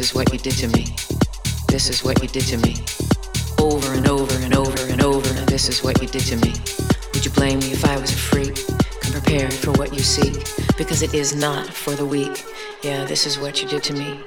This is what you did to me. This is what you did to me. Over and over and over and over, and this is what you did to me. Would you blame me if I was a freak? Come prepared for what you seek, because it is not for the weak. Yeah, this is what you did to me.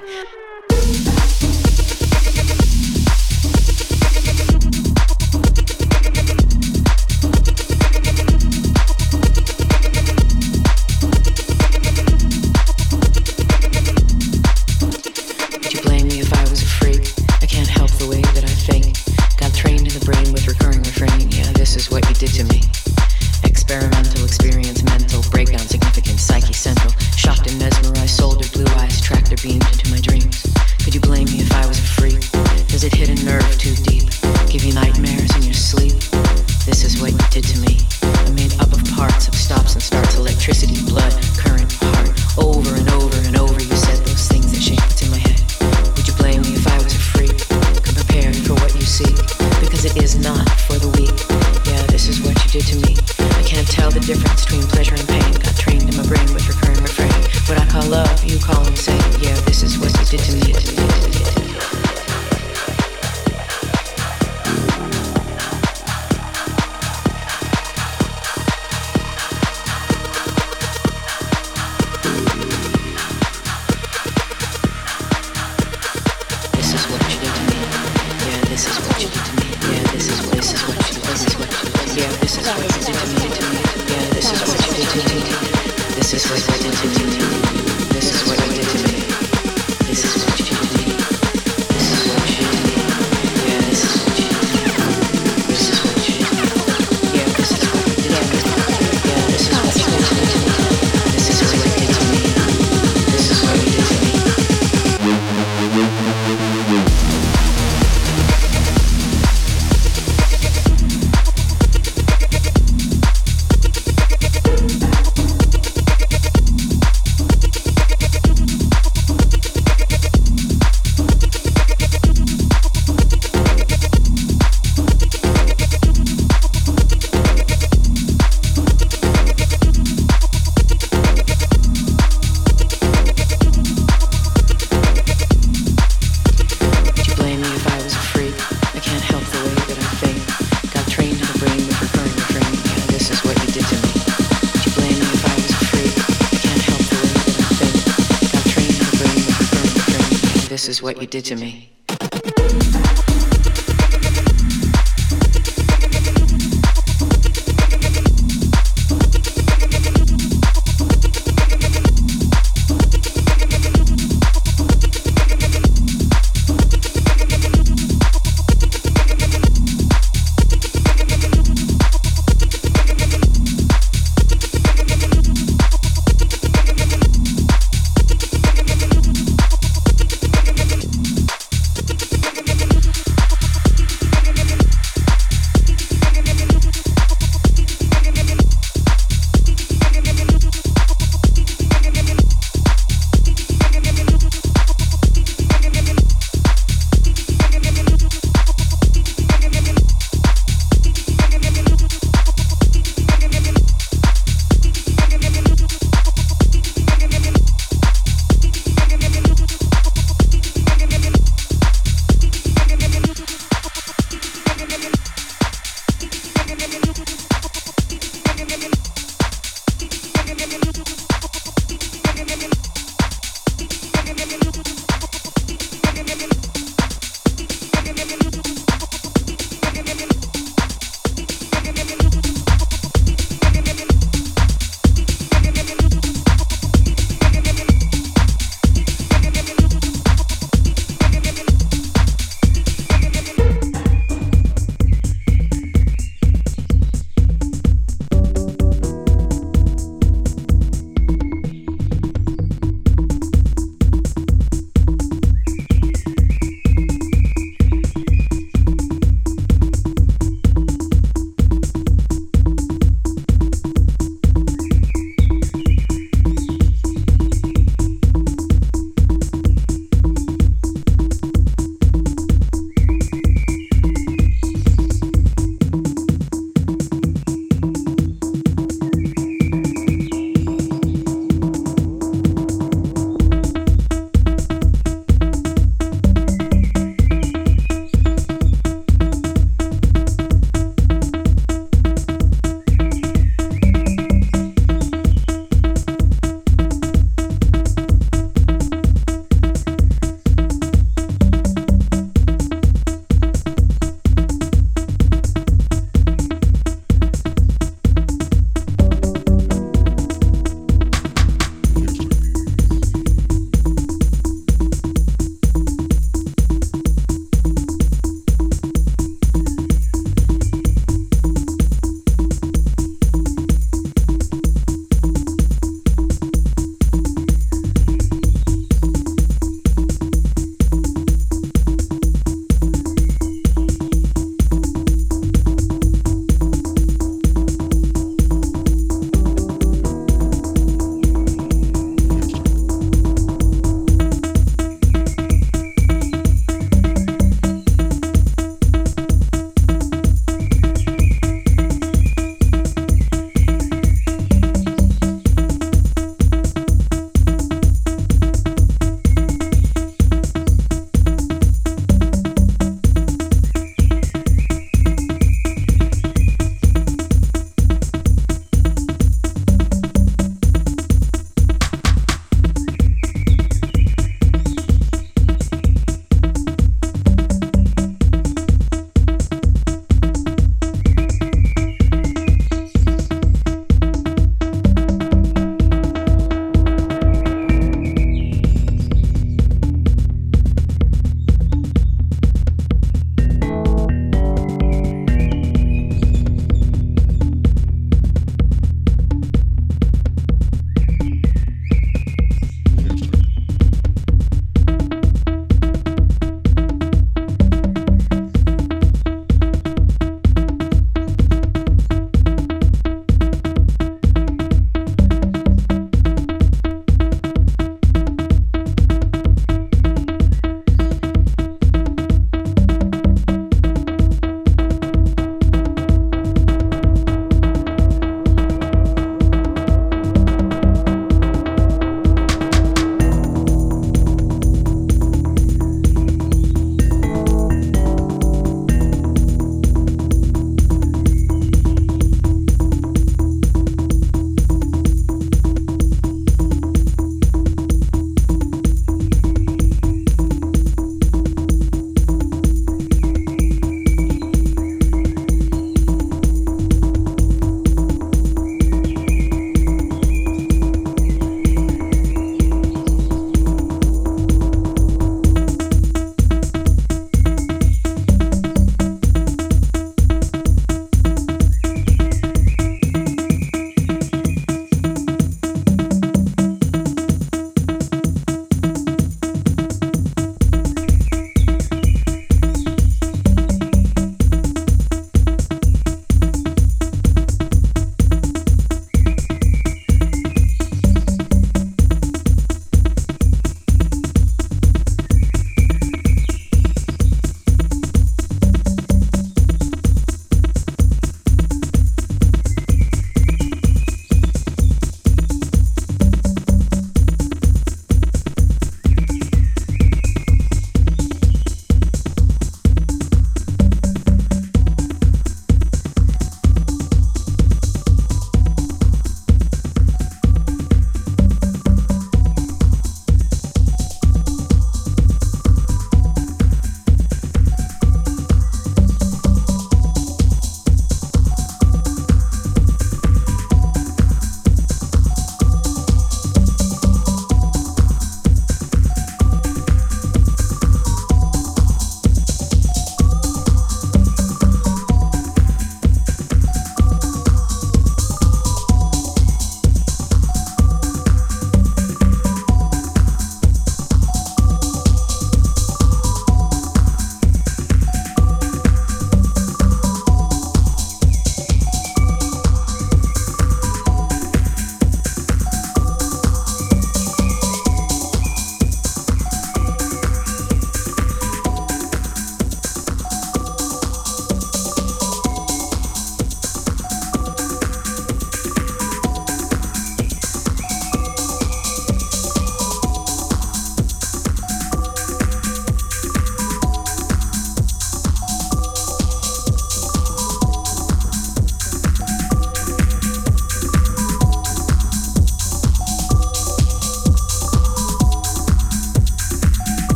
What you did to me.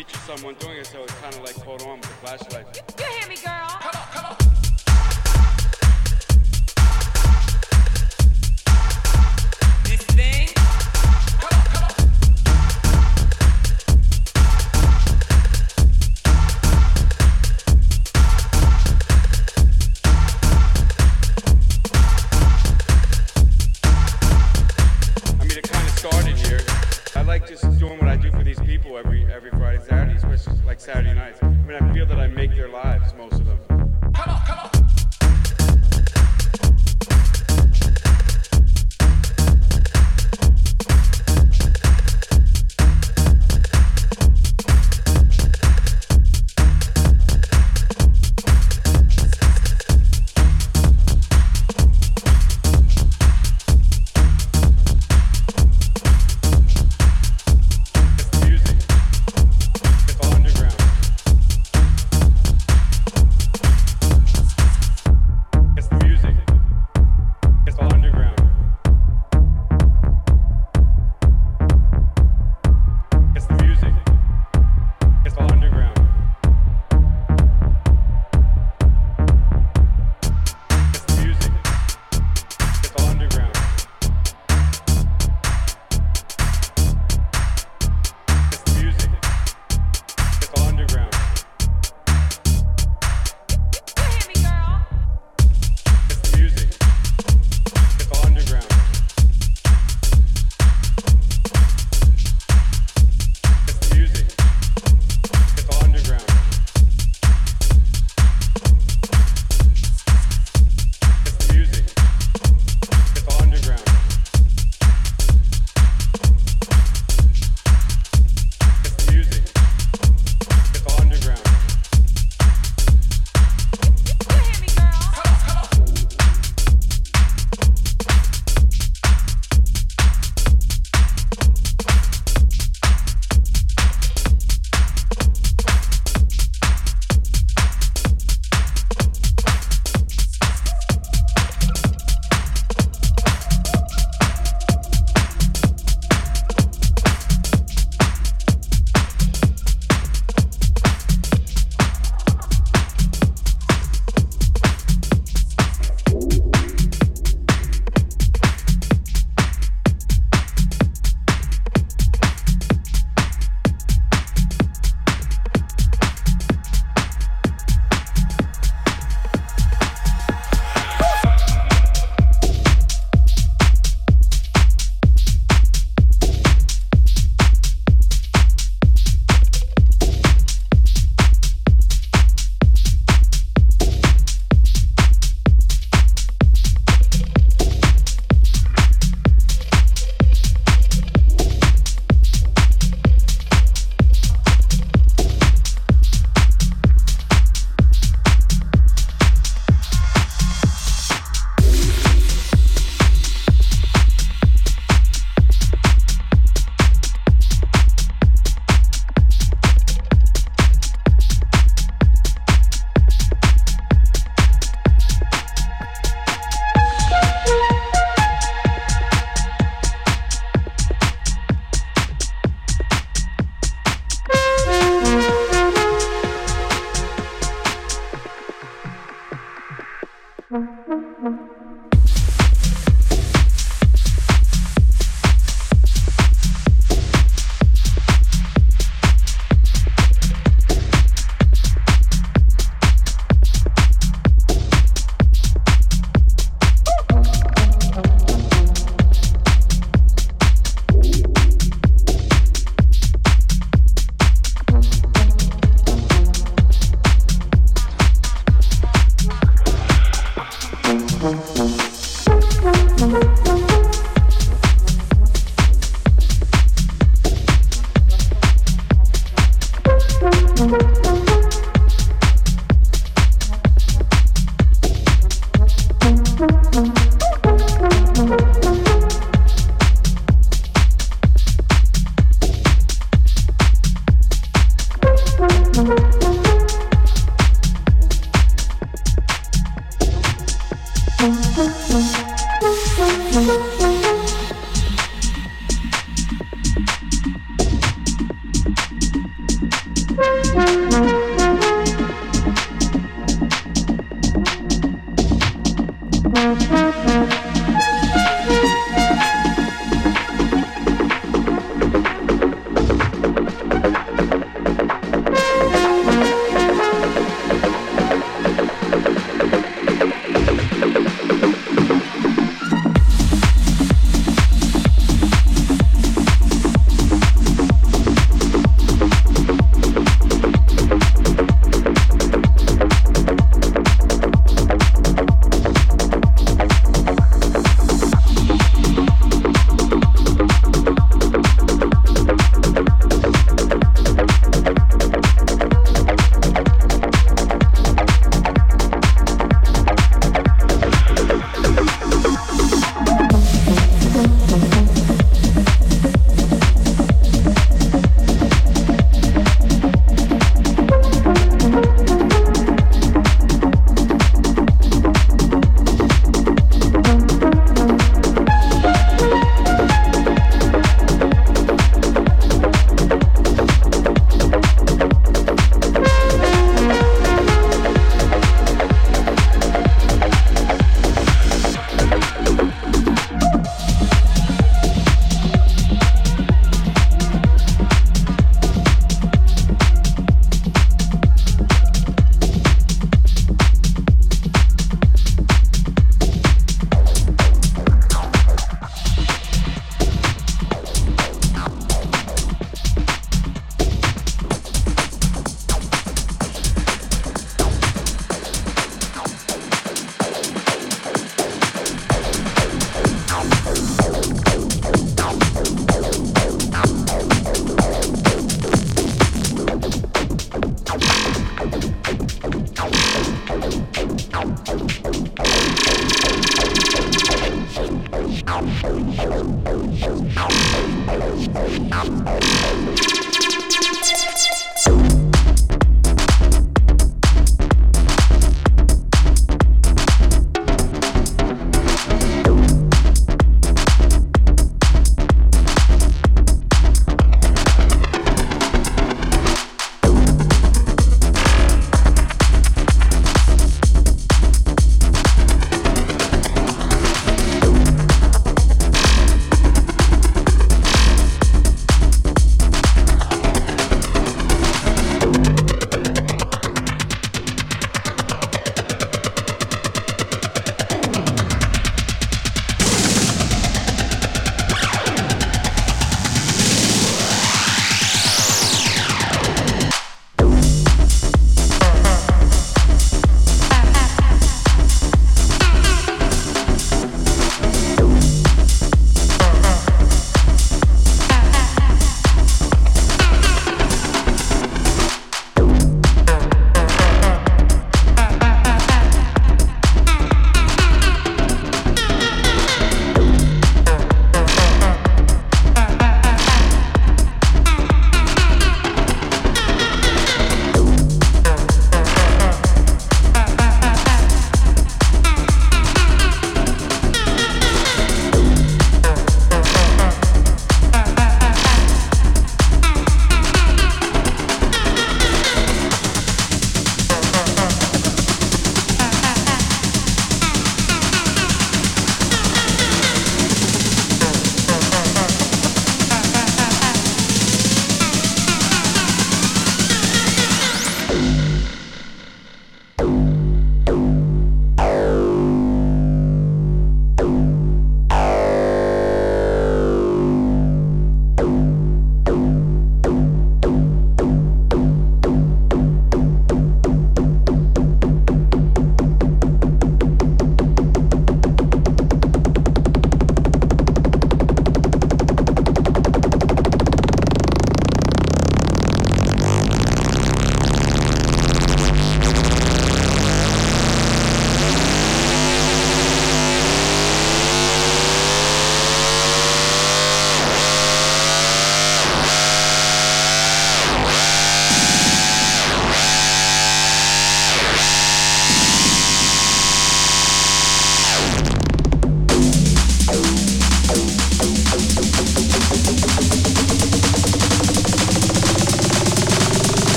feature someone doing it, so it's kind of like hold on with the flashlight.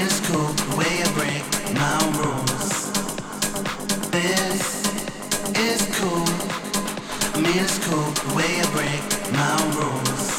is cool the way I break my rules. This is cool. I mean it's cool the way I break my rules.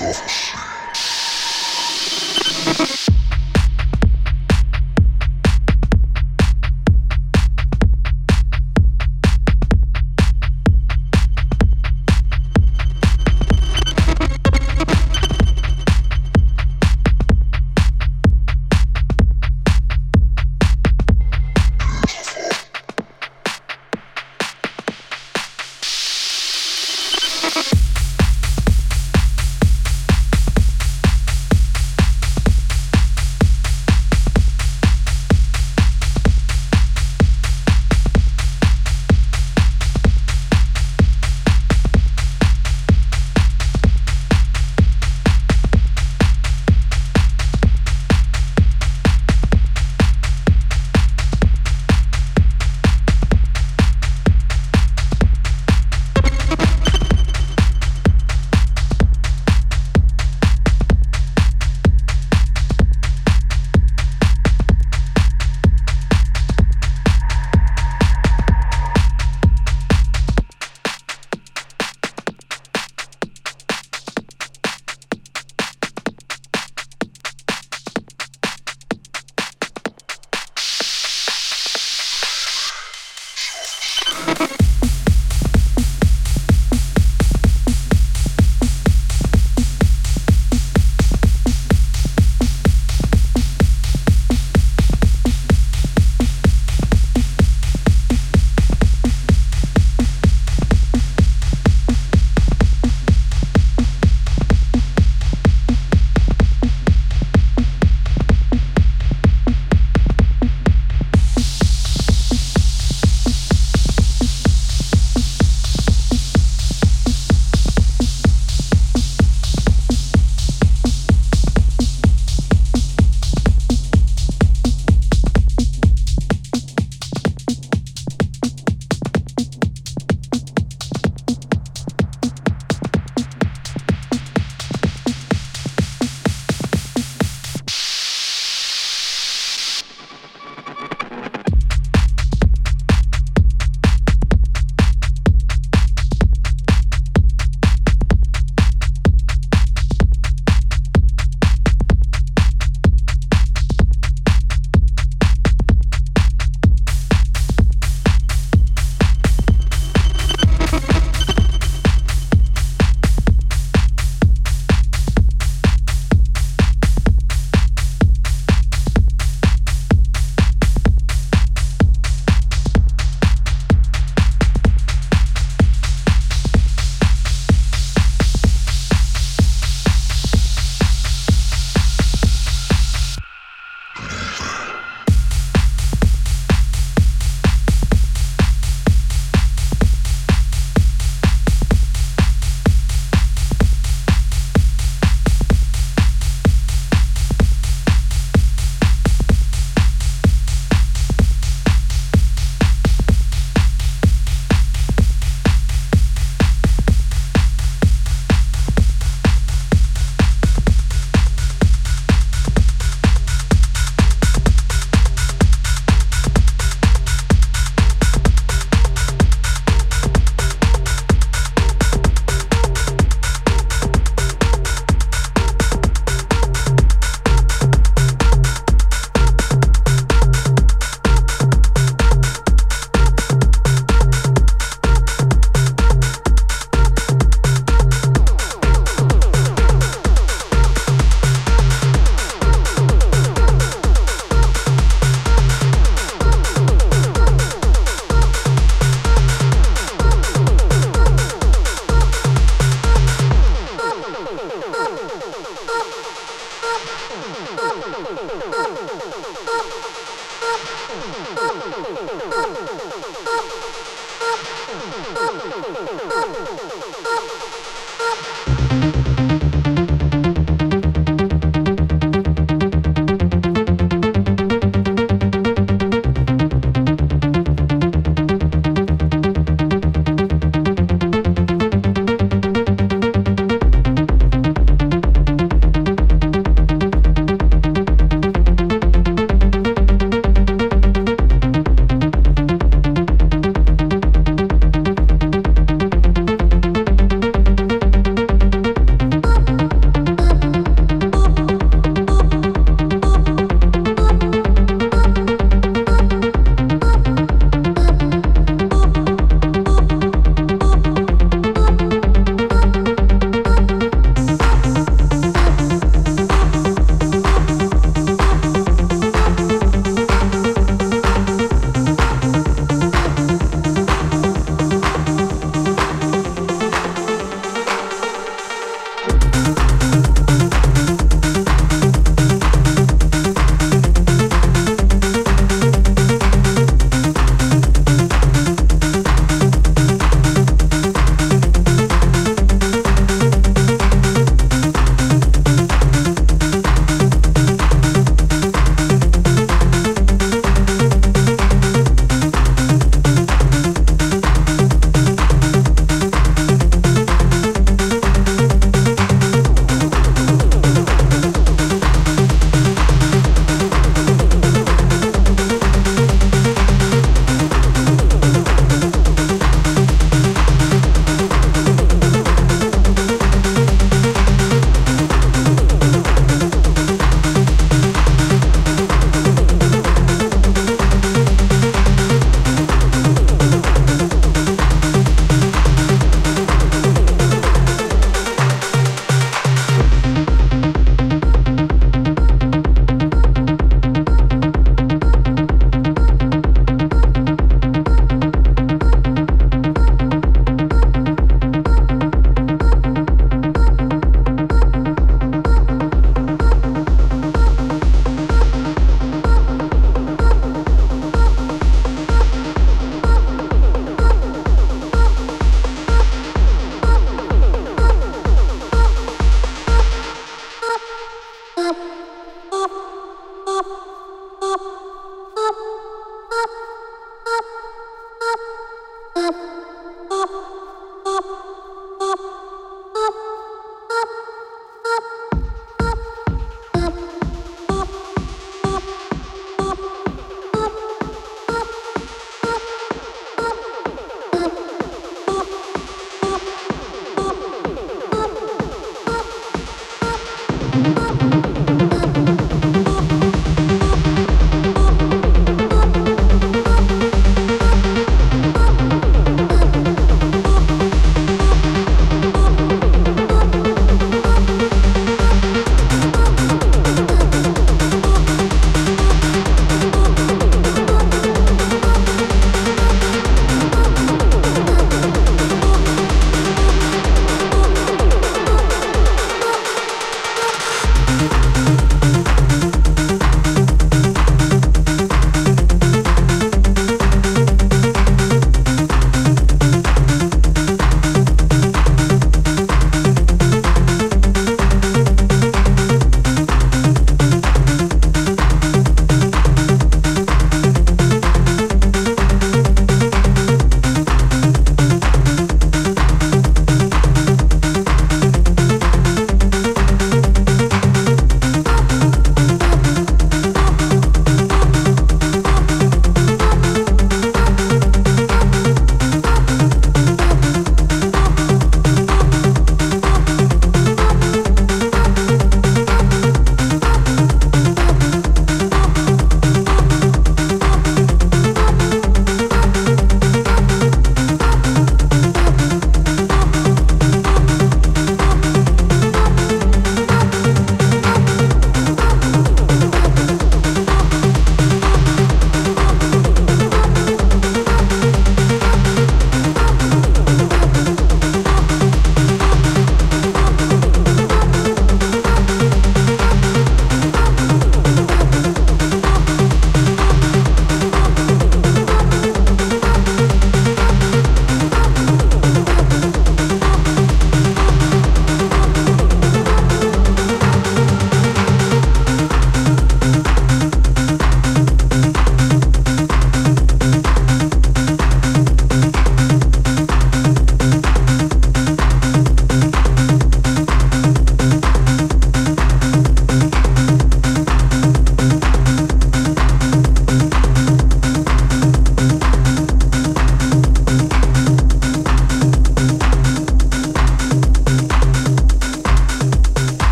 office.